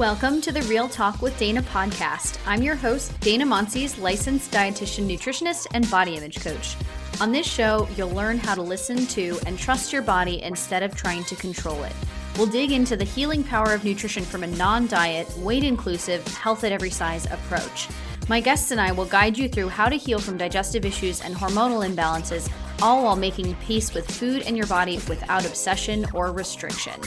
Welcome to the Real Talk with Dana podcast. I'm your host, Dana Monsees, licensed dietitian, nutritionist, and body image coach. On this show, you'll learn how to listen to and trust your body instead of trying to control it. We'll dig into the healing power of nutrition from a non diet, weight inclusive, health at every size approach. My guests and I will guide you through how to heal from digestive issues and hormonal imbalances, all while making peace with food and your body without obsession or restriction.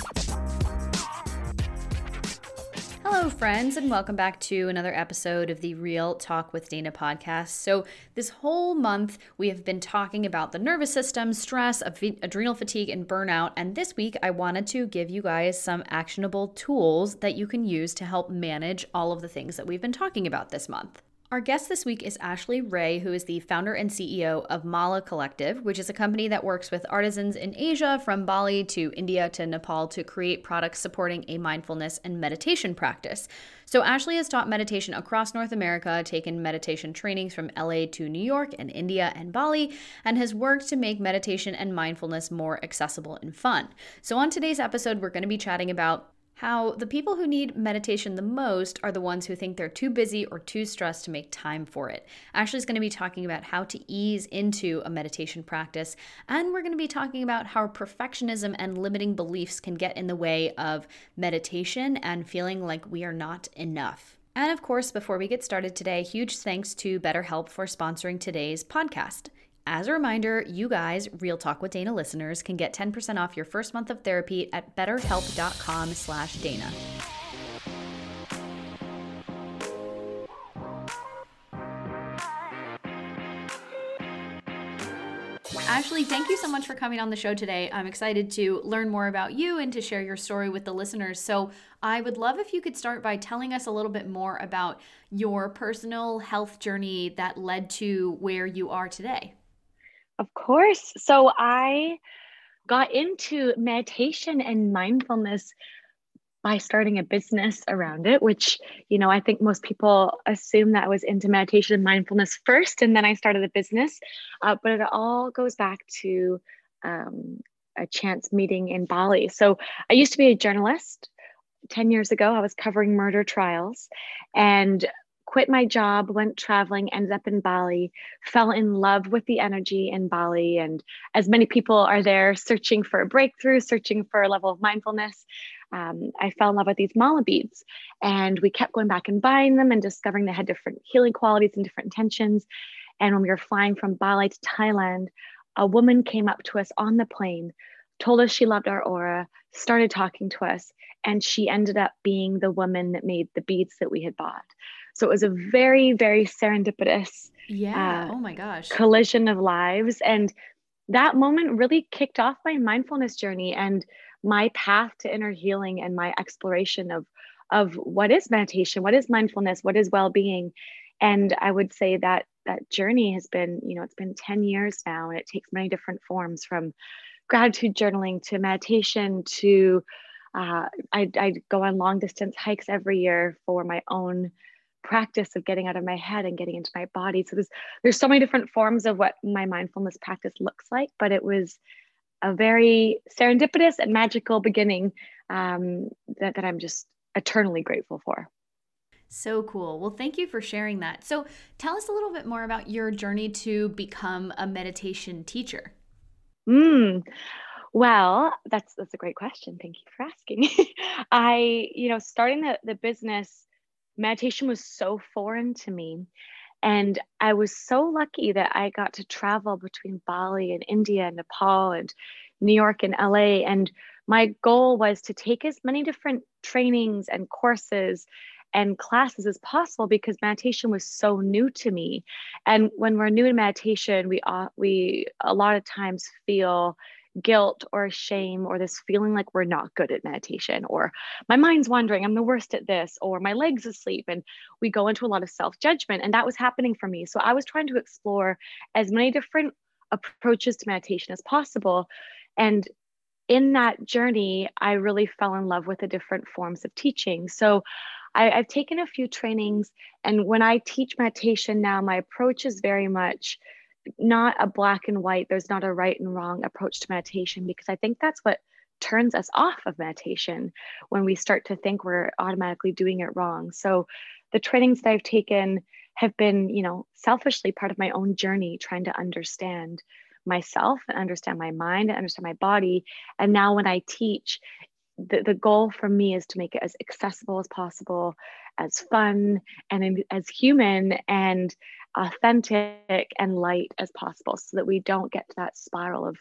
Hello, friends, and welcome back to another episode of the Real Talk with Dana podcast. So, this whole month, we have been talking about the nervous system, stress, adrenal fatigue, and burnout. And this week, I wanted to give you guys some actionable tools that you can use to help manage all of the things that we've been talking about this month. Our guest this week is Ashley Ray, who is the founder and CEO of Mala Collective, which is a company that works with artisans in Asia from Bali to India to Nepal to create products supporting a mindfulness and meditation practice. So, Ashley has taught meditation across North America, taken meditation trainings from LA to New York and India and Bali, and has worked to make meditation and mindfulness more accessible and fun. So, on today's episode, we're going to be chatting about how the people who need meditation the most are the ones who think they're too busy or too stressed to make time for it. Ashley's going to be talking about how to ease into a meditation practice, and we're going to be talking about how perfectionism and limiting beliefs can get in the way of meditation and feeling like we are not enough. And of course, before we get started today, huge thanks to BetterHelp for sponsoring today's podcast. As a reminder, you guys, Real Talk with Dana listeners, can get 10% off your first month of therapy at betterhelp.com slash Dana. Ashley, thank you so much for coming on the show today. I'm excited to learn more about you and to share your story with the listeners. So, I would love if you could start by telling us a little bit more about your personal health journey that led to where you are today. Of course. So I got into meditation and mindfulness by starting a business around it, which, you know, I think most people assume that I was into meditation and mindfulness first, and then I started a business. Uh, but it all goes back to um, a chance meeting in Bali. So I used to be a journalist. 10 years ago, I was covering murder trials. And quit my job, went traveling, ended up in Bali, fell in love with the energy in Bali. And as many people are there searching for a breakthrough, searching for a level of mindfulness, um, I fell in love with these mala beads. And we kept going back and buying them and discovering they had different healing qualities and different intentions. And when we were flying from Bali to Thailand, a woman came up to us on the plane, told us she loved our aura, started talking to us, and she ended up being the woman that made the beads that we had bought. So it was a very, very serendipitous yeah. Uh, oh my gosh. Collision of lives. And that moment really kicked off my mindfulness journey and my path to inner healing and my exploration of of what is meditation, what is mindfulness, what is well-being. And I would say that that journey has been, you know, it's been 10 years now and it takes many different forms from gratitude journaling to meditation to uh, I, I go on long distance hikes every year for my own practice of getting out of my head and getting into my body. So there's there's so many different forms of what my mindfulness practice looks like, but it was a very serendipitous and magical beginning um, that, that I'm just eternally grateful for. So cool. Well, thank you for sharing that. So, tell us a little bit more about your journey to become a meditation teacher. Mm. Well, that's that's a great question. Thank you for asking. I, you know, starting the, the business meditation was so foreign to me. And I was so lucky that I got to travel between Bali and India and Nepal and New York and LA. And my goal was to take as many different trainings and courses and classes as possible because meditation was so new to me. And when we're new in meditation, we uh, we a lot of times feel guilt or shame or this feeling like we're not good at meditation or my mind's wandering i'm the worst at this or my legs asleep and we go into a lot of self-judgment and that was happening for me. So i was trying to explore as many different approaches to meditation as possible and in that journey i really fell in love with the different forms of teaching. So I, have taken a few trainings and when i teach meditation now my approach is very much not a black and white, there's not a right and wrong approach to meditation because I think that's what turns us off of meditation when we start to think we're automatically doing it wrong. So the trainings that I've taken have been, you know, selfishly part of my own journey trying to understand myself and understand my mind and understand my body. And now when I teach, the, the goal for me is to make it as accessible as possible, as fun and as human and authentic and light as possible so that we don't get to that spiral of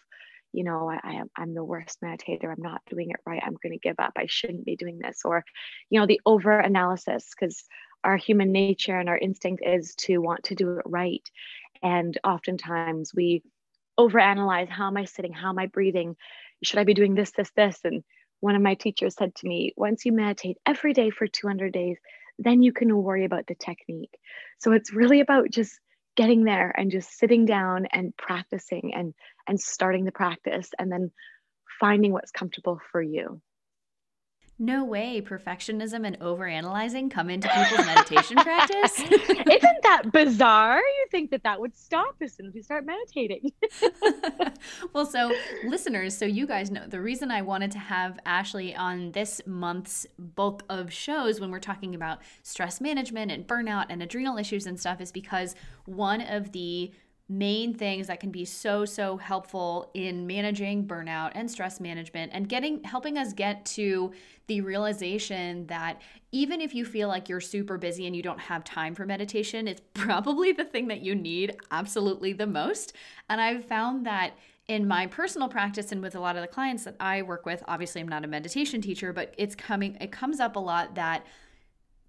you know I, I am i'm the worst meditator. I'm not doing it right. I'm going to give up. I shouldn't be doing this. Or you know the over analysis because our human nature and our instinct is to want to do it right. And oftentimes we overanalyze how am i sitting? How am i breathing? Should i be doing this this this? And one of my teachers said to me once you meditate every day for 200 days then you can worry about the technique. So it's really about just getting there and just sitting down and practicing and and starting the practice and then finding what's comfortable for you no way perfectionism and overanalyzing come into people's meditation practice. Isn't that bizarre? You think that that would stop as soon as we start meditating. well, so listeners, so you guys know the reason I wanted to have Ashley on this month's bulk of shows when we're talking about stress management and burnout and adrenal issues and stuff is because one of the main things that can be so so helpful in managing burnout and stress management and getting helping us get to the realization that even if you feel like you're super busy and you don't have time for meditation it's probably the thing that you need absolutely the most. And i've found that in my personal practice and with a lot of the clients that I work with obviously I'm not a meditation teacher but it's coming it comes up a lot that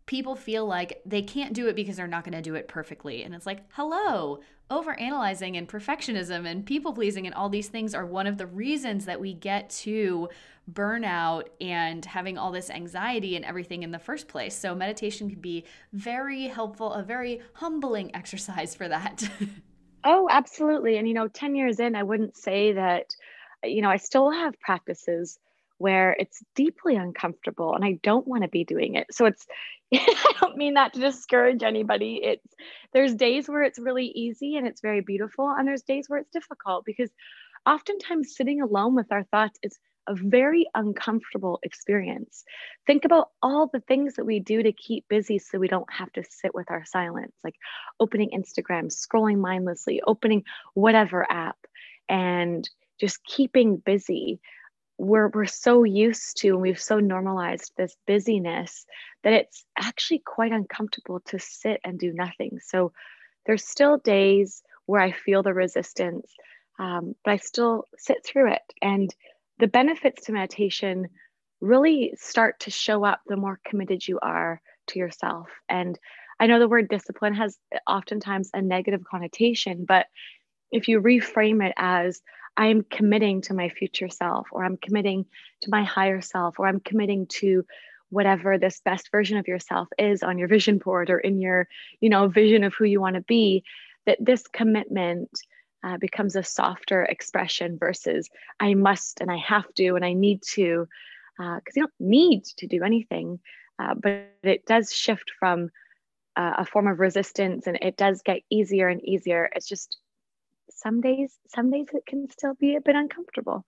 people feel like they can't do it because they're not going to do it perfectly. And it's like, hello, overanalyzing and perfectionism and people pleasing and all these things are one of the reasons that we get to burnout and having all this anxiety and everything in the first place. So meditation can be very helpful, a very humbling exercise for that. oh, absolutely. And you know, 10 years in, I wouldn't say that you know, I still have practices where it's deeply uncomfortable and I don't want to be doing it. So it's I don't mean that to discourage anybody. It's there's days where it's really easy and it's very beautiful and there's days where it's difficult because oftentimes sitting alone with our thoughts is a very uncomfortable experience. Think about all the things that we do to keep busy so we don't have to sit with our silence, like opening Instagram, scrolling mindlessly, opening whatever app, and just keeping busy we're we're so used to and we've so normalized this busyness that it's actually quite uncomfortable to sit and do nothing. So there's still days where i feel the resistance um, but i still sit through it. And the benefits to meditation really start to show up the more committed you are to yourself. And i know the word discipline has oftentimes a negative connotation but if you reframe it as I'm committing to my future self, or I'm committing to my higher self, or I'm committing to whatever this best version of yourself is on your vision board or in your, you know, vision of who you want to be, that this commitment uh, becomes a softer expression versus I must and I have to and I need to, because uh, you don't need to do anything, uh, but it does shift from uh, a form of resistance and it does get easier and easier. It's just some days some days it can still be a bit uncomfortable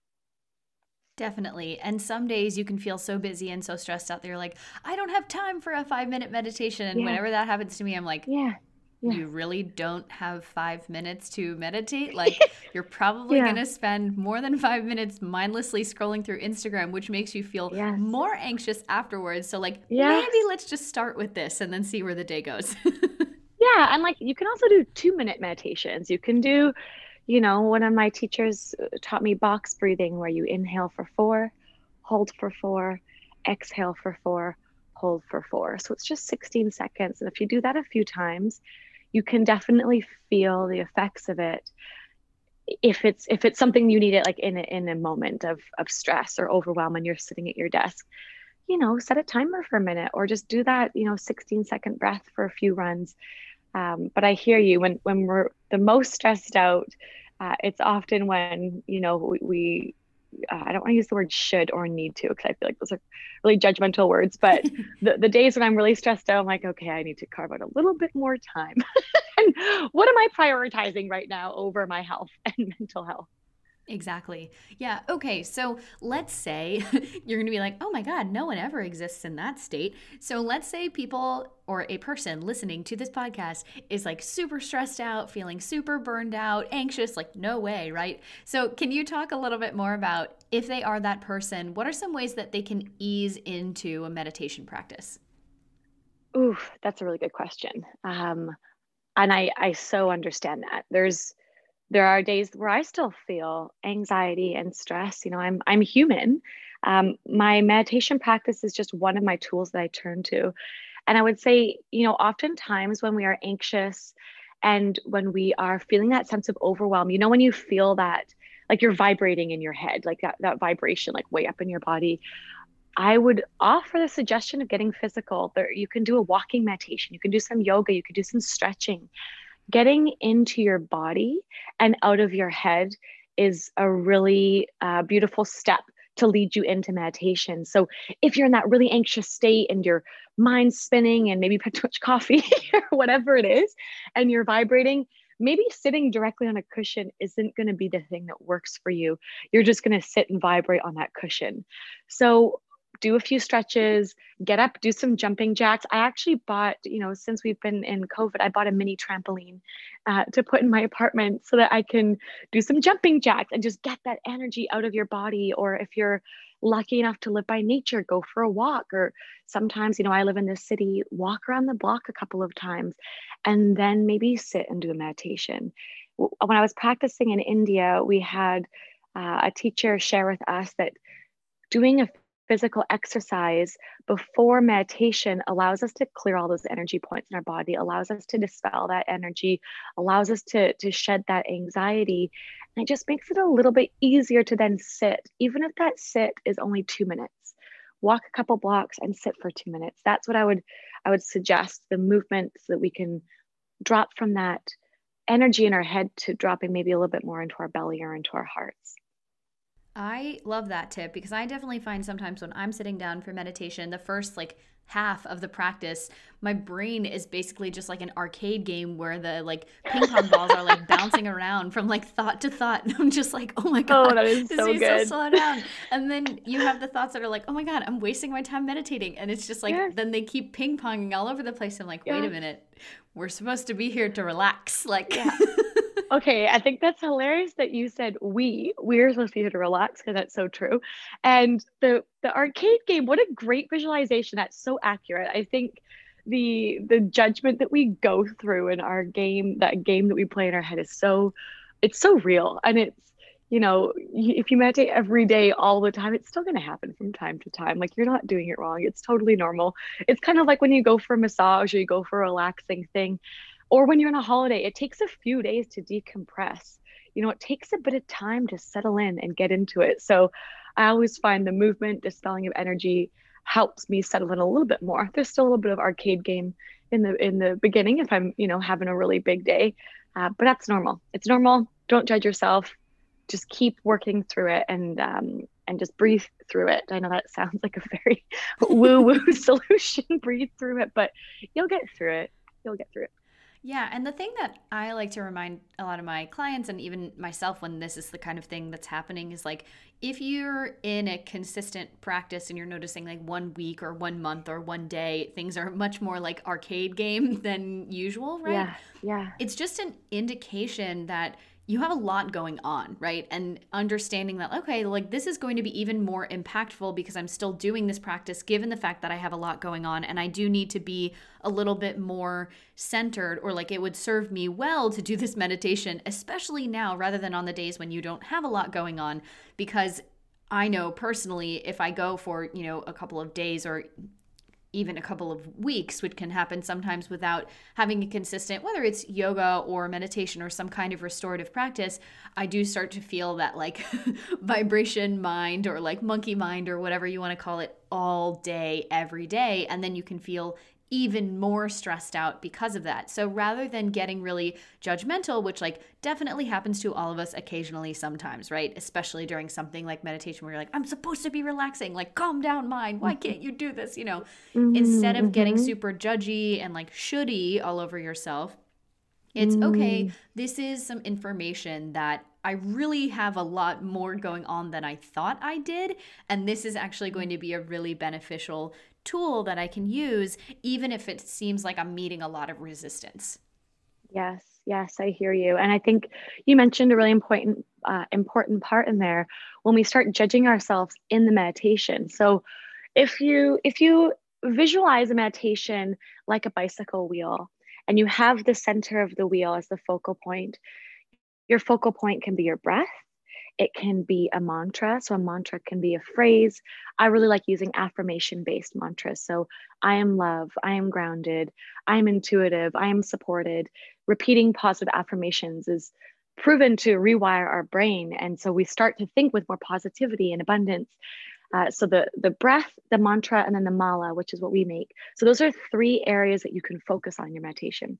Definitely. And some days you can feel so busy and so stressed out that you're like, I don't have time for a five minute meditation. And yeah. whenever that happens to me, I'm like, yeah. yeah. You really don't have five minutes to meditate? Like, you're probably yeah. going to spend more than five minutes mindlessly scrolling through Instagram, which makes you feel yes. more anxious afterwards. So, like, yes. maybe let's just start with this and then see where the day goes. yeah. And like, you can also do two minute meditations. You can do, you know, one of my teachers uh, taught me box breathing where you inhale for four, hold for four, exhale for four, hold for four. So it's just 16 seconds. And if you do that a few times, you can definitely feel the effects of it if it's if it's something you need it like in a, in a moment of of stress or overwhelm when you're sitting at your desk you know set a timer for a minute or just do that you know 16 second breath for a few runs um, but I hear you when when we're the most stressed out. Uh, it's often when you know we, we uh, I don't want to use the word should or need to because I feel like those are really judgmental words. But the, the days when I'm really stressed out, I'm like, okay, I need to carve out a little bit more time. and what am I prioritizing right now over my health and mental health? Exactly. Yeah. Okay. So let's say you're going to be like, oh my God, no one ever exists in that state. So let's say people or a person listening to this podcast is like super stressed out, feeling super burned out, anxious, like, no way, right? So, can you talk a little bit more about if they are that person, what are some ways that they can ease into a meditation practice? Ooh, that's a really good question. Um, and I, I so understand that. There's, there are days where I still feel anxiety and stress. You know, I'm I'm human. Um, my meditation practice is just one of my tools that I turn to, and I would say, you know, oftentimes when we are anxious and when we are feeling that sense of overwhelm, you know, when you feel that like you're vibrating in your head, like that that vibration, like way up in your body. I would offer the suggestion of getting physical. There, you can do a walking meditation, you can do some yoga, you can do some stretching getting into your body and out of your head is a really uh, beautiful step to lead you into meditation. So if you're in that really anxious state and your mind's spinning and maybe you put too much coffee or whatever it is, and you're vibrating, maybe sitting directly on a cushion isn't going to be the thing that works for you. You're just going to sit and vibrate on that cushion. So do a few stretches, get up, do some jumping jacks. I actually bought, you know, since we've been in COVID, I bought a mini trampoline uh, to put in my apartment so that I can do some jumping jacks and just get that energy out of your body. Or if you're lucky enough to live by nature, go for a walk. Or sometimes, you know, I live in this city, walk around the block a couple of times and then maybe sit and do a meditation. When I was practicing in India, we had uh, a teacher share with us that doing a physical exercise before meditation allows us to clear all those energy points in our body, allows us to dispel that energy, allows us to, to shed that anxiety. And it just makes it a little bit easier to then sit, even if that sit is only two minutes. Walk a couple blocks and sit for two minutes. That's what I would I would suggest the movements that we can drop from that energy in our head to dropping maybe a little bit more into our belly or into our hearts. I love that tip because I definitely find sometimes when I'm sitting down for meditation, the first like half of the practice, my brain is basically just like an arcade game where the like ping pong balls are like bouncing around from like thought to thought. And I'm just like, oh my oh, god, oh, that is so good. slow down. And then you have the thoughts that are like, oh my god, I'm wasting my time meditating. And it's just like yes. then they keep ping ponging all over the place. I'm like, wait a minute, we're supposed to be here to relax. Like yeah. okay, I think that's hilarious that you said we. We're supposed to be here to relax because that's so true. And the the arcade game, what a great visualization. That's so accurate. I think the the judgment that we go through in our game, that game that we play in our head is so it's so real. And it's you know, if you meditate every day all the time, it's still going to happen from time to time. Like you're not doing it wrong. It's totally normal. It's kind of like when you go for a massage or you go for a relaxing thing or when you're on a holiday, it takes a few days to decompress. You know, it takes a bit of time to settle in and get into it. So I always find the movement, dispelling of energy helps me settle in a little bit more. There's still a little bit of arcade game in the in the beginning if I'm, you know, having a really big day. Uh, but that's normal. It's normal. Don't judge yourself. Just keep working through it and um, and just breathe through it. I know that sounds like a very woo woo solution. breathe through it, but you'll get through it. You'll get through it. Yeah, and the thing that I like to remind a lot of my clients and even myself when this is the kind of thing that's happening is like if you're in a consistent practice and you're noticing like one week or one month or one day things are much more like arcade game than usual, right? Yeah. Yeah. It's just an indication that you have a lot going on, right? And understanding that, okay, like this is going to be even more impactful because I'm still doing this practice, given the fact that I have a lot going on and I do need to be a little bit more centered, or like it would serve me well to do this meditation, especially now rather than on the days when you don't have a lot going on. Because I know personally, if I go for, you know, a couple of days or even a couple of weeks, which can happen sometimes without having a consistent, whether it's yoga or meditation or some kind of restorative practice, I do start to feel that like vibration mind or like monkey mind or whatever you want to call it all day, every day. And then you can feel even more stressed out because of that. So rather than getting really judgmental, which like definitely happens to all of us occasionally sometimes, right? Especially during something like meditation where you're like, I'm supposed to be relaxing, like calm down mind. Why can't you do this? You know, mm-hmm, instead of getting mm-hmm. super judgy and like shouldy all over yourself, it's mm. okay. This is some information that I really have a lot more going on than I thought I did. And this is actually going to be a really beneficial tool that I can use, even if it seems like I'm meeting a lot of resistance. Yes, yes, I hear you. And I think you mentioned a really important uh, important part in there when we start judging ourselves in the meditation. So if you if you visualize a meditation like a bicycle wheel and you have the center of the wheel as the focal point, your focal point can be your breath it can be a mantra. So, a mantra can be a phrase. I really like using affirmation based mantras. So, I am love, I am grounded, I am intuitive, I am supported. Repeating positive affirmations is proven to rewire our brain. And so, we start to think with more positivity and abundance. Uh, so the the breath, the mantra, and then the mala, which is what we make. So those are three areas that you can focus on your meditation.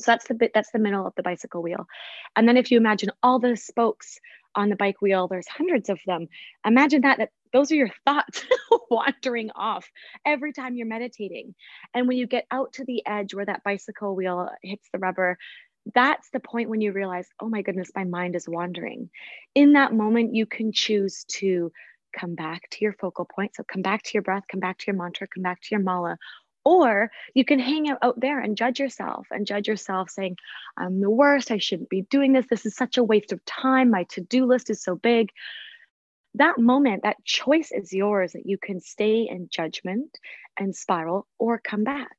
So that's the bit that's the middle of the bicycle wheel. And then if you imagine all the spokes on the bike wheel, there's hundreds of them. Imagine that that those are your thoughts wandering off every time you're meditating. And when you get out to the edge where that bicycle wheel hits the rubber, that's the point when you realize, oh my goodness, my mind is wandering. In that moment, you can choose to come back to your focal point. So come back to your breath, come back to your mantra, come back to your mala, or you can hang out, out there and judge yourself and judge yourself saying, I'm the worst. I shouldn't be doing this. This is such a waste of time. My to do list is so big. That moment, that choice is yours that you can stay in judgment and spiral or come back.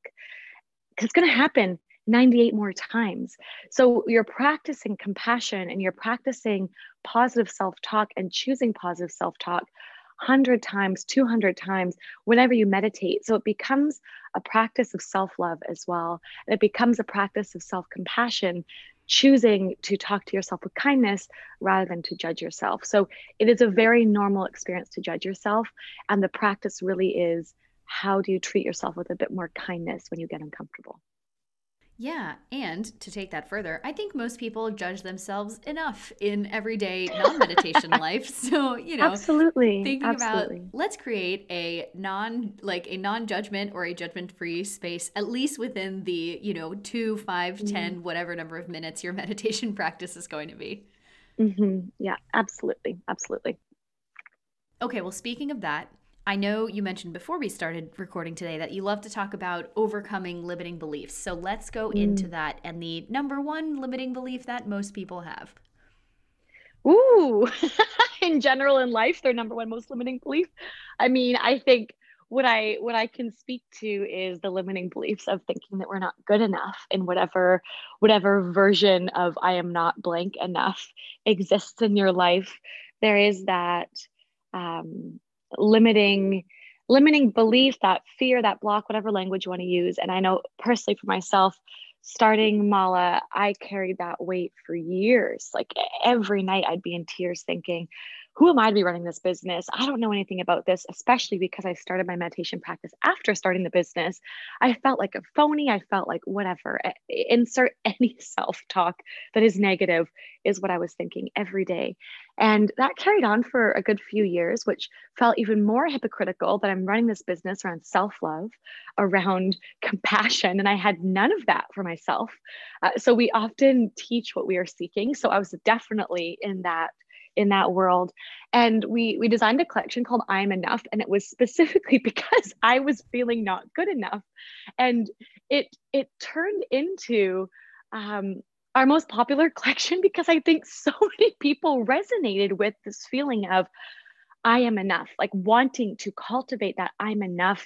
It's going to happen 98 more times. So you're practicing compassion and you're practicing positive self talk and choosing positive self talk 100 times, 200 times whenever you meditate. So it becomes a practice of self love as well. And it becomes a practice of self compassion, choosing to talk to yourself with kindness rather than to judge yourself. So it is a very normal experience to judge yourself. And the practice really is how do you treat yourself with a bit more kindness when you get uncomfortable? Yeah, and to take that further, I think most people judge themselves enough in everyday non-meditation life. So, you know, absolutely thinking absolutely. about let's create a non like a non-judgment or a judgment-free space, at least within the, you know, two, five, mm-hmm. ten, whatever number of minutes your meditation practice is going to be. Mm-hmm. Yeah, absolutely. Absolutely. Okay, well, speaking of that, I know you mentioned before we started recording today that you love to talk about overcoming limiting beliefs. So let's go mm. into that and the number one limiting belief that most people have. Ooh, in general in life, their number one most limiting belief. I mean, I think what I what I can speak to is the limiting beliefs of thinking that we're not good enough in whatever whatever version of I am not blank enough exists in your life. There is that um, limiting limiting belief that fear that block whatever language you want to use. And i know personally for myself starting mala i carried that weight for years. Like every night i'd be in tears thinking who am I to be running this business? I don't know anything about this, especially because I started my meditation practice after starting the business. I felt like a phony. I felt like whatever. Insert any self talk that is negative is what I was thinking every day. And that carried on for a good few years, which felt even more hypocritical that I'm running this business around self love, around compassion. And I had none of that for myself. Uh, so we often teach what we are seeking. So I was definitely in that in that world and we we designed a collection called i'm enough and it was specifically because i was feeling not good enough and it it turned into um, our most popular collection because i think so many people resonated with this feeling of i am enough like wanting to cultivate that i'm enough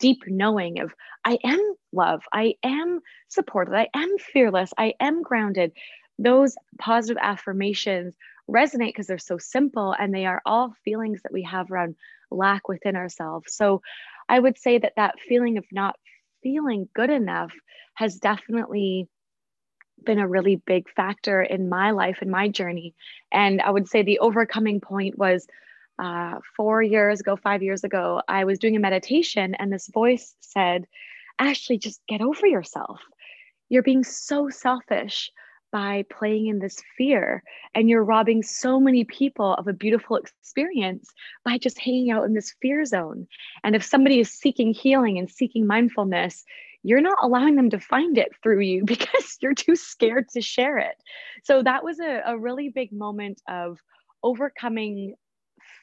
deep knowing of I am love, I am supported, I am fearless, I am grounded. Those positive affirmations resonate because they're so simple and they are all feelings that we have around lack within ourselves. So I would say that that feeling of not feeling good enough has definitely been a really big factor in my life and my journey. And I would say the overcoming point was uh, four years ago, five years ago, I was doing a meditation and this voice said, Ashley, just get over yourself. You're being so selfish by playing in this fear. And you're robbing so many people of a beautiful experience by just hanging out in this fear zone. And if somebody is seeking healing and seeking mindfulness, you're not allowing them to find it through you because you're too scared to share it. So that was a, a really big moment of overcoming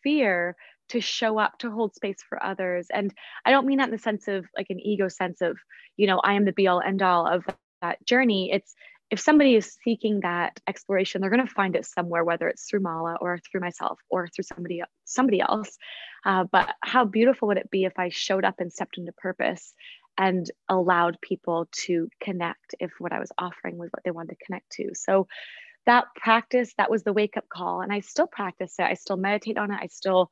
fear to show up to hold space for others and i don't mean that in the sense of like an ego sense of you know i am the be all end all of that journey it's if somebody is seeking that exploration they're going to find it somewhere whether it's through mala or through myself or through somebody somebody else uh, but how beautiful would it be if i showed up and stepped into purpose and allowed people to connect if what I was offering was what they wanted to connect to. So that practice, that was the wake up call. And I still practice it. I still meditate on it. I still,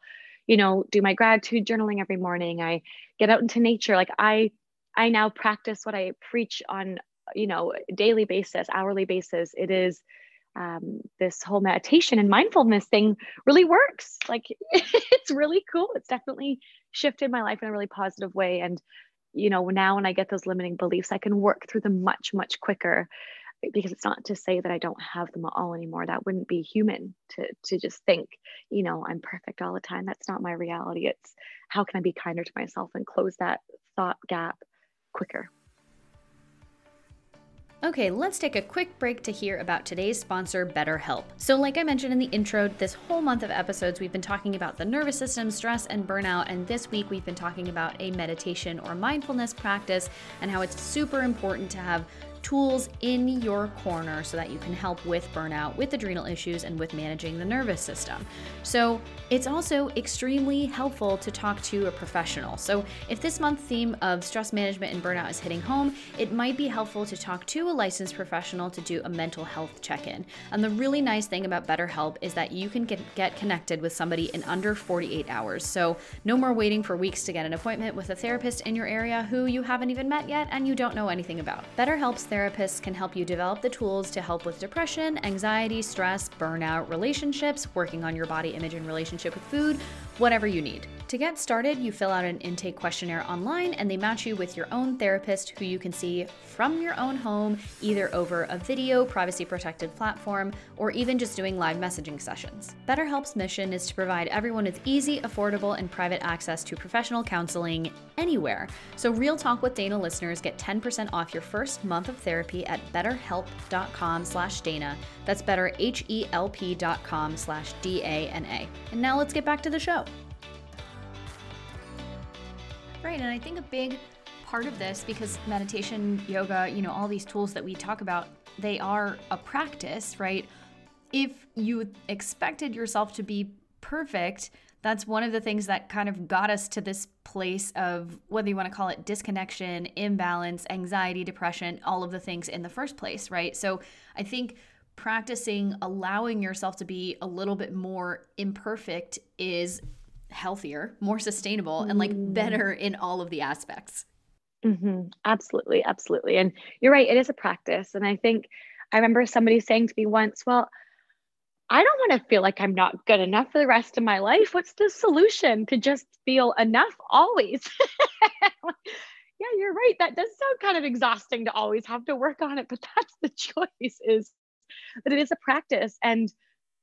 you know, do my gratitude journaling every morning. I get out into nature. Like I, I now practice what I preach on, you know, daily basis, hourly basis. It is um, this whole meditation and mindfulness thing really works. Like it's really cool. It's definitely shifted my life in a really positive way. And you know, now when I get those limiting beliefs, I can work through them much, much quicker because it's not to say that I don't have them at all anymore. That wouldn't be human to to just think, you know, I'm perfect all the time. That's not my reality. It's how can I be kinder to myself and close that thought gap quicker. Okay, let's take a quick break to hear about today's sponsor, BetterHelp. So, like I mentioned in the intro, this whole month of episodes, we've been talking about the nervous system, stress, and burnout. And this week, we've been talking about a meditation or mindfulness practice and how it's super important to have tools in your corner so that you can help with burnout, with adrenal issues, and with managing the nervous system. So, it's also extremely helpful to talk to a professional. So, if this month's theme of stress management and burnout is hitting home, it might be helpful to talk to a licensed professional to do a mental health check in. And the really nice thing about BetterHelp is that you can get, get connected with somebody in under 48 hours. So, no more waiting for weeks to get an appointment with a therapist in your area who you haven't even met yet and you don't know anything about. BetterHelp's therapists can help you develop the tools to help with depression, anxiety, stress, burnout, relationships, working on your body image and relationship with food, whatever you need. To get started, you fill out an intake questionnaire online and they match you with your own therapist who you can see from your own home, either over a video, privacy protected platform, or even just doing live messaging sessions. BetterHelp's mission is to provide everyone with easy, affordable, and private access to professional counseling anywhere. So, Real Talk with Dana listeners get 10% off your first month of therapy at betterhelp.com slash Dana. That's betterhelp.com slash D-A-N-A. And now let's get back to the show. Right, and I think a big part of this because meditation, yoga, you know, all these tools that we talk about, they are a practice, right? If you expected yourself to be perfect, that's one of the things that kind of got us to this place of whether you want to call it disconnection, imbalance, anxiety, depression, all of the things in the first place, right? So I think practicing allowing yourself to be a little bit more imperfect is healthier, more sustainable, and like mm. better in all of the aspects. Mm-hmm. Absolutely, absolutely. And you're right, it is a practice. And I think I remember somebody saying to me once, Well, I don't want to feel like I'm not good enough for the rest of my life. What's the solution to just feel enough always? yeah, you're right. That does sound kind of exhausting to always have to work on it, but that's the choice is that it is a practice. And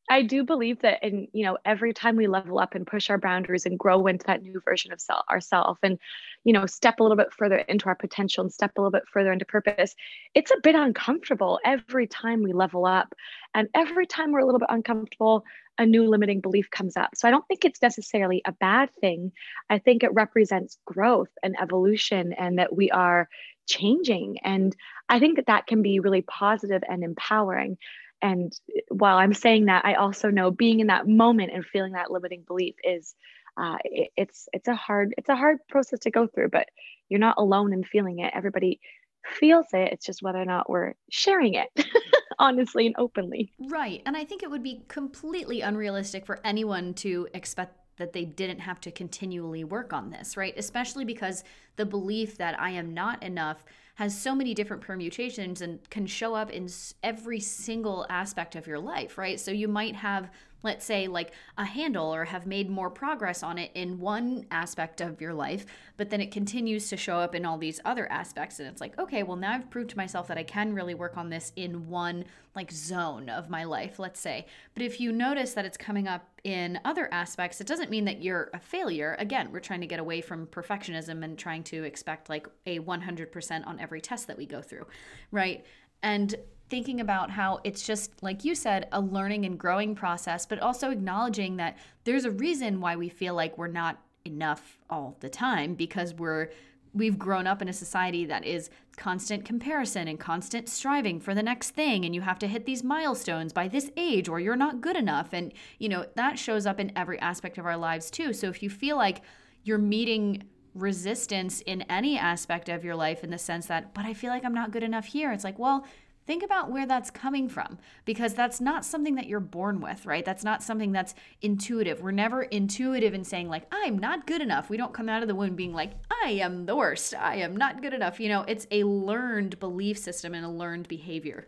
I do believe that in, you know, every time we level up and push our boundaries and grow into that new version of self ourself and, you know, step a little bit further into our potential and step a little bit further into purpose, it's a bit uncomfortable every time we level up. And every time we're a little bit uncomfortable, a new limiting belief comes up. So I don't think it's necessarily a bad thing. I think it represents growth and evolution and that we are changing. And I think that that can be really positive and empowering and while i'm saying that i also know being in that moment and feeling that limiting belief is uh, it, it's it's a hard it's a hard process to go through but you're not alone in feeling it. Everybody feels it. It's just whether or not we're sharing it honestly and openly. Right. And i think it would be completely unrealistic for anyone to expect that they didn't have to continually work on this right? Especially because the belief that i am not enough has so many different permutations and can show up in every single aspect of your life, right? So you might have let's say like a handle or have made more progress on it in one aspect of your life but then it continues to show up in all these other aspects and it's like okay well now i've proved to myself that i can really work on this in one like zone of my life let's say. But if you notice that it's coming up in other aspects it doesn't mean that you're a failure. Again we're trying to get away from perfectionism and trying to expect like a 100% on every test that we go through right? And thinking about how it's just, like you said, a learning and growing process, but also acknowledging that there's a reason why we feel like we're not enough all the time because we're we've grown up in a society that is constant comparison and constant striving for the next thing and you have to hit these milestones by this age or you're not good enough and you know that shows up in every aspect of our lives too. So if you feel like you're meeting resistance in any aspect of your life in the sense that but I feel like I'm not good enough here it's like well think about where that's coming from because that's not something that you're born with, right? That's not something that's intuitive. We're never intuitive in saying, like, I'm not good enough. We don't come out of the womb being like, I am the worst. I am not good enough. You know, it's a learned belief system and a learned behavior.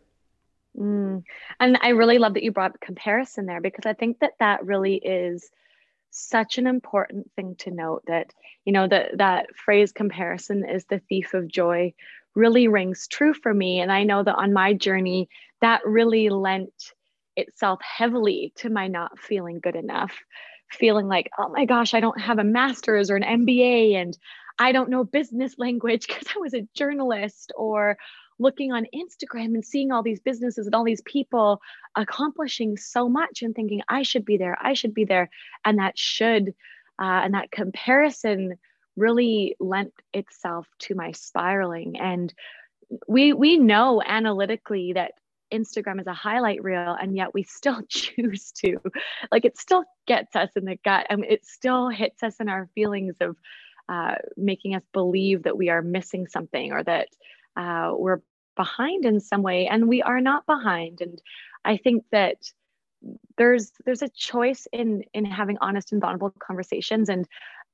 Mm. And I really love that you brought comparison there because I think that that really is such an important thing to note that you know that that phrase comparison is the thief of joy really rings true for me. And I know that on my journey, that really lent itself heavily to my not feeling good enough, feeling like, oh my gosh, I don't have a master's or an MBA and I don't know business language because I was a journalist or looking on Instagram and seeing all these businesses and all these people accomplishing so much and thinking I should be there, I should be there. And that should, uh, and that comparison really lent itself to my spiraling. And we we know analytically that Instagram is a highlight reel and yet we still choose to like it still gets us in the gut and it still hits us in our feelings of uh, making us believe that we are missing something or that uh, we're behind in some way and we are not behind. And i think that there's there's a choice in in having honest and vulnerable conversations and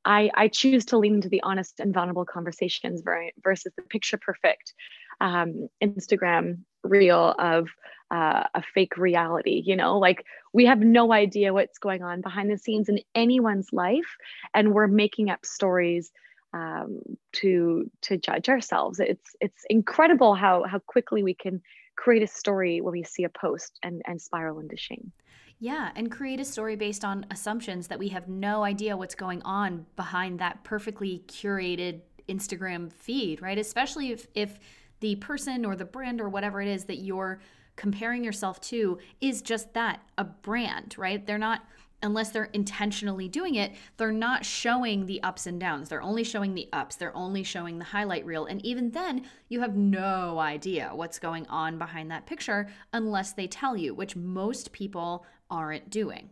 I, I choose to lean into the honest and vulnerable conversations versus the picture perfect um, Instagram reel of uh, a fake reality. You know, like we have no idea what's going on behind the scenes in anyone's life, and we're making up stories um, to to judge ourselves. It's it's incredible how how quickly we can create a story when we see a post and and spiral into shame. Yeah, and create a story based on assumptions that we have no idea what's going on behind that perfectly curated Instagram feed, right? Especially if if the person or the brand or whatever it is that you're comparing yourself to is just that, a brand, right? They're not unless they're intentionally doing it, they're not showing the ups and downs. They're only showing the ups. They're only showing the highlight reel. And even then, you have no idea what's going on behind that picture unless they tell you, which most people aren't doing.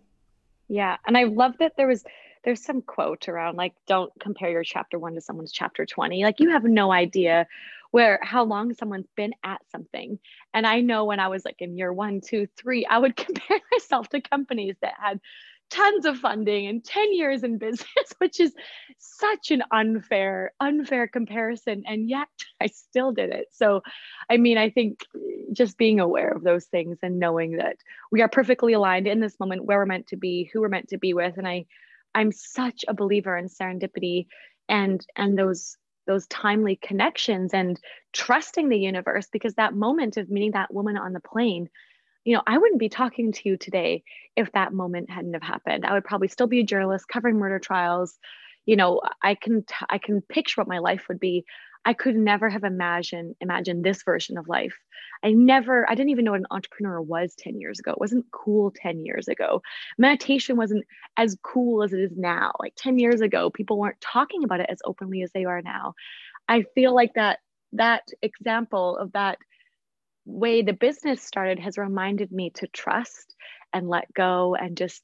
Yeah. And I love that there was there's some quote around like don't compare your chapter 1 to someone's chapter 20. Like you have no idea where how long someone's been at something. And I know when I was like in year one, two, three, I would compare myself to companies that had tons of funding and 10 years in business, which is such an unfair, unfair comparison. And yet I still did it. So, I mean, I think just being aware of those things and knowing that we are perfectly aligned in this moment where we're meant to be, who we're meant to be with. And I, I'm such a believer in serendipity and and those those timely connections and trusting the universe because that moment of meeting that woman on the plane you know, I wouldn't be talking to you today if that moment hadn't have happened. I would probably still be a journalist covering murder trials. You know, I can t- I can picture what my life would be. I could never have imagined imagined this version of life. I never I didn't even know what an entrepreneur was 10 years ago. It wasn't cool 10 years ago. Meditation wasn't as cool as it is now. Like 10 years ago, people weren't talking about it as openly as they are now. I feel like that that example of that way the business started has reminded me to trust and let go and just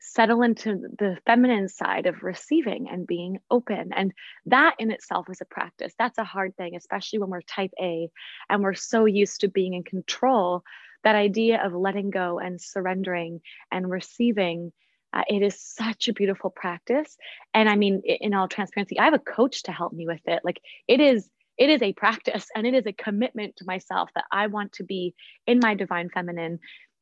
settle into the feminine side of receiving and being open. And that in itself is a practice. That's a hard thing, especially when we're type A and we're so used to being in control. That idea of letting go and surrendering and receiving. Uh, it is such a beautiful practice. And I mean, in all transparency, I have a coach to help me with it. Like, it is it is a practice and it is a commitment to myself that I want to be in my divine feminine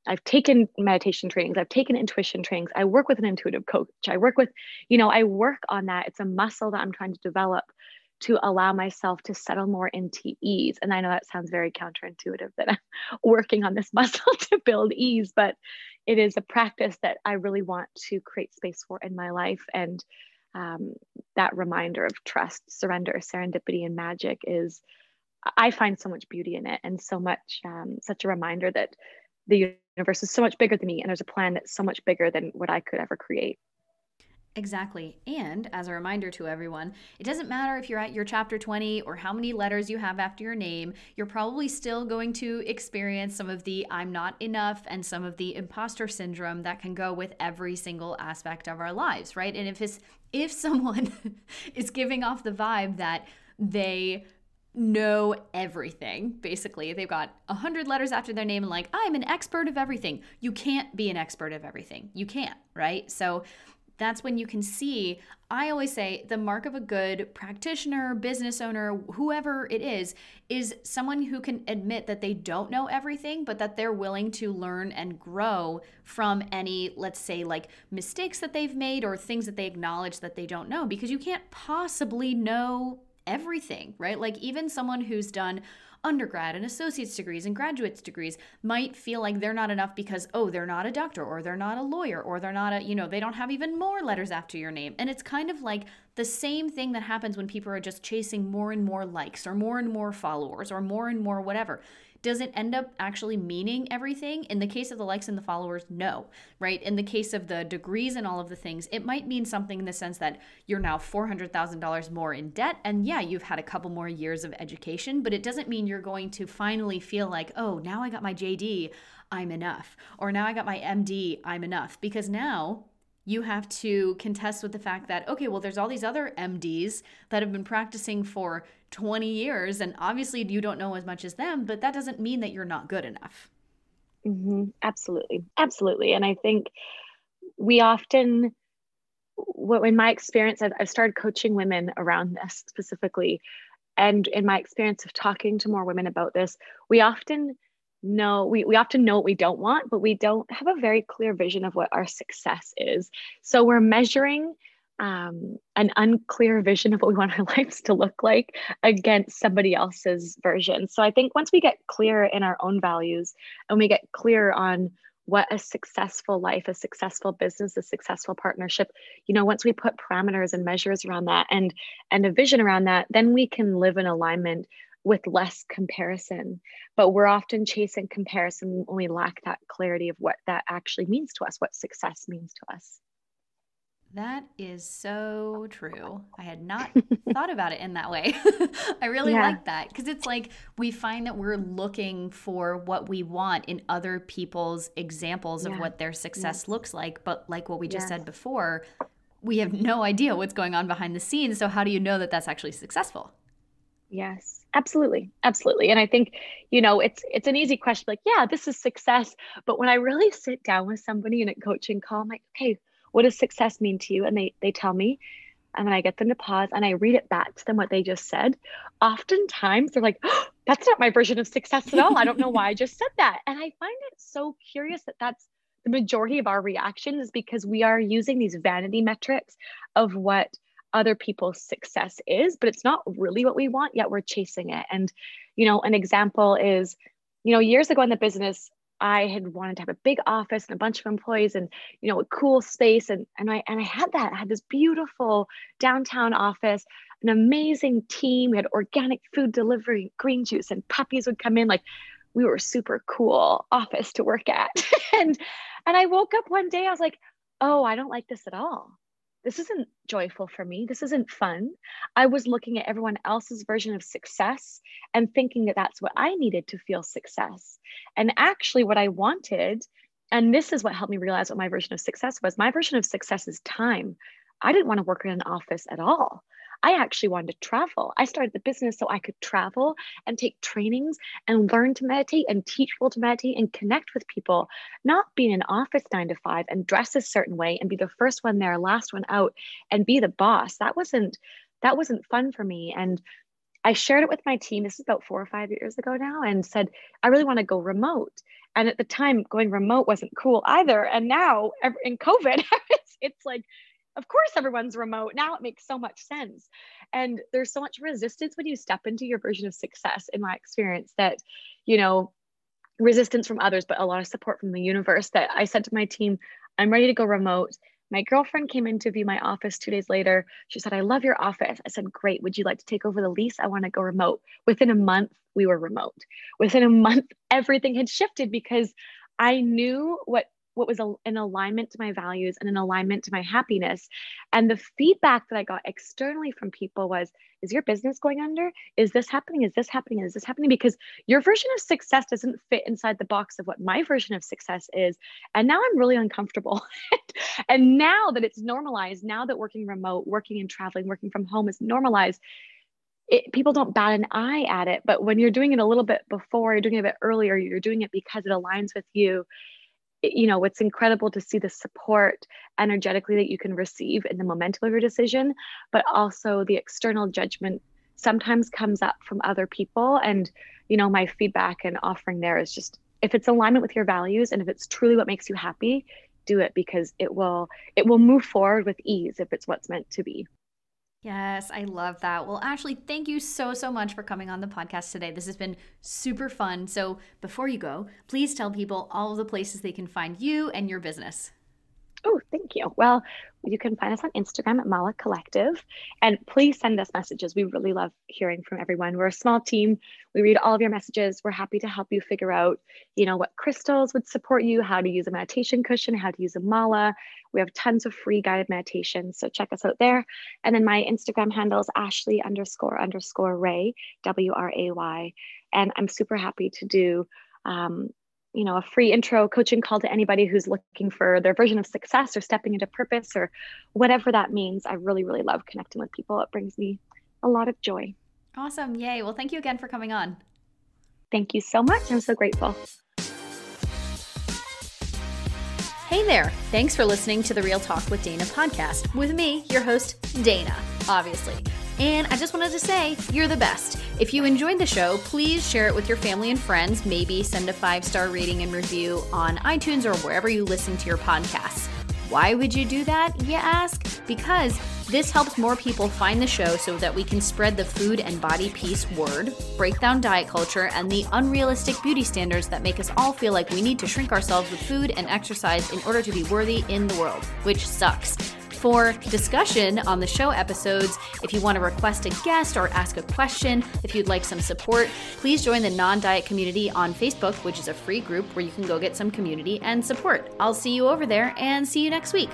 I've taken meditation trainings, I've taken intuition trainings. I work with an intuitive coach. I work with, you know, I work on that. It's a muscle that I'm trying to develop to allow myself to settle more into ease. And I know that sounds very counterintuitive that I'm working on this muscle to build ease, but it is a practice that I really want to create space for in my life. And um, that reminder of trust, surrender, serendipity, and magic is, I find so much beauty in it and so much, um, such a reminder that the universe is so much bigger than me and there's a plan that's so much bigger than what I could ever create. Exactly. And as a reminder to everyone, it doesn't matter if you're at your chapter 20 or how many letters you have after your name, you're probably still going to experience some of the I'm not enough and some of the imposter syndrome that can go with every single aspect of our lives, right? And if it's if someone is giving off the vibe that they know everything basically they've got a hundred letters after their name and like i'm an expert of everything you can't be an expert of everything you can't right so that's when you can see. I always say the mark of a good practitioner, business owner, whoever it is, is someone who can admit that they don't know everything, but that they're willing to learn and grow from any, let's say, like mistakes that they've made or things that they acknowledge that they don't know, because you can't possibly know everything, right? Like, even someone who's done undergrad and associate's degrees and graduate's degrees might feel like they're not enough because, oh, they're not a doctor or they're not a lawyer or they're not a, you know, they don't have even more letters after your name. And it's kind of like the same thing that happens when people are just chasing more and more likes or more and more followers or more and more whatever does it end up actually meaning everything? In the case of the likes and the followers, no, right? In the case of the degrees and all of the things, it might mean something in the sense that you're now $400,000 more in debt. And yeah, you've had a couple more years of education, but it doesn't mean you're going to finally feel like, oh, now I got my JD, I'm enough. Or now I got my MD, I'm enough. Because now you have to contest with the fact that, okay, well, there's all these other MDs that have been practicing for 20 years, and obviously you don't know as much as them, but that doesn't mean that you're not good enough. Mm-hmm. Absolutely. Absolutely. And I think we often, in my experience, I've, I've started coaching women around this specifically. And in my experience of talking to more women about this, we often know we, we often know what we don't want but we don't have a very clear vision of what our success is. So we're measuring um, an unclear vision of what we want our lives to look like against somebody else's version. So i think once we get clear in our own values and we get clear on what a successful life a successful business a successful partnership you know once we put parameters and measures around that and and a vision around that then we can live in alignment with less comparison. But we're often chasing comparison when we lack that clarity of what that actually means to us, what success means to us. That is so true. I had not thought about it in that way. I really yeah. like that because it's like we find that we're looking for what we want in other people's examples yeah. of what their success looks like. But like what we just said before, we have no idea what's going on behind the scenes. So, how do you know that that's actually successful? Yes absolutely absolutely and i think you know it's it's an easy question like yeah this is success but when i really sit down with somebody in a coaching call i'm like okay what does success mean to you? And they they tell me and then i get them to pause and i read it back to them what they just said. Oftentimes they're like oh, that's not my version of success at all i don't know why i just said that and i find it so curious that that's the majority of our reactions because we are using these vanity metrics of what other people's success is, but it's not really what we want, yet we're chasing it. And, you know, an example is, you know, years ago in the business, I had wanted to have a big office and a bunch of employees and, you know, a cool space. And, and I, and I had that, I had this beautiful downtown office, an amazing team. We had organic food delivery, green juice and puppies would come in. Like we were super cool office to work at. and, and I woke up one day, I was like, oh, I don't like this at all this isn't joyful for me. This isn't fun. I was looking at everyone else's version of success and thinking that that's what I needed to feel success. And actually, what I wanted, and this is what helped me realize what my version of success was my version of success is time. I didn't want to work in an office at all. I actually wanted to travel. I started the business so I could travel and take trainings and learn to meditate and teach people to meditate and connect with people, not be in an office nine to five and dress a certain way and be the first one there, last one out and be the boss. That wasn't that wasn't fun for me. And I shared it with my team. This is about four or five years ago now, and said, I really want to go remote. And at the time, going remote wasn't cool either. And now, in COVID, it's, it's like, of course, everyone's remote. Now it makes so much sense. And there's so much resistance when you step into your version of success, in my experience, that, you know, resistance from others, but a lot of support from the universe that I said to my team, I'm ready to go remote. My girlfriend came in to view my office two days later. She said, I love your office. I said, Great. Would you like to take over the lease? I want to go remote. Within a month, we were remote. Within a month, everything had shifted because I knew what what was a, in alignment to my values and in alignment to my happiness. And the feedback that I got externally from people was, is your business going under? Is this happening? Is this happening? Is this happening? Because your version of success doesn't fit inside the box of what my version of success is. And now I'm really uncomfortable. and now that it's normalized, now that working remote, working and traveling, working from home is normalized, it, people don't bat an eye at it. But when you're doing it a little bit before, you're doing it a bit earlier, you're doing it because it aligns with you you know it's incredible to see the support energetically that you can receive in the momentum of your decision but also the external judgment sometimes comes up from other people. And you know my feedback and offering there is just if it's alignment with your values and if it's truly what makes you happy do it because it will it will move forward with ease if it's what's meant to be Yes, I love that. Well, Ashley, thank you so, so much for coming on the podcast today. This has been super fun. So, before you go, please tell people all of the places they can find you and your business. Oh, thank you. Well, you can find us on Instagram at Mala Collective. And please send us messages. We really love hearing from everyone. We're a small team. We read all of your messages. We're happy to help you figure out, you know, what crystals would support you, how to use a meditation cushion, how to use a mala. We have tons of free guided meditations. So check us out there. And then my Instagram handle is Ashley underscore underscore Wray, W R A Y. And I'm super happy to do um, you know a free intro coaching call to anybody who's looking for their version of success or stepping into purpose or whatever that means. I really really love connecting with people. It brings me a lot of joy. Awesome. Yay. Well thank you again for coming on. Thank you so much. I'm so grateful. Hey there! Thanks for listening to the Real Talk with Dana podcast with me, your host, Dana, obviously. And I just wanted to say, you're the best. If you enjoyed the show, please share it with your family and friends. Maybe send a five star rating and review on iTunes or wherever you listen to your podcasts. Why would you do that, you ask? Because this helps more people find the show so that we can spread the food and body peace word, break down diet culture, and the unrealistic beauty standards that make us all feel like we need to shrink ourselves with food and exercise in order to be worthy in the world, which sucks for discussion on the show episodes. If you want to request a guest or ask a question, if you'd like some support, please join the Non Diet Community on Facebook, which is a free group where you can go get some community and support. I'll see you over there and see you next week.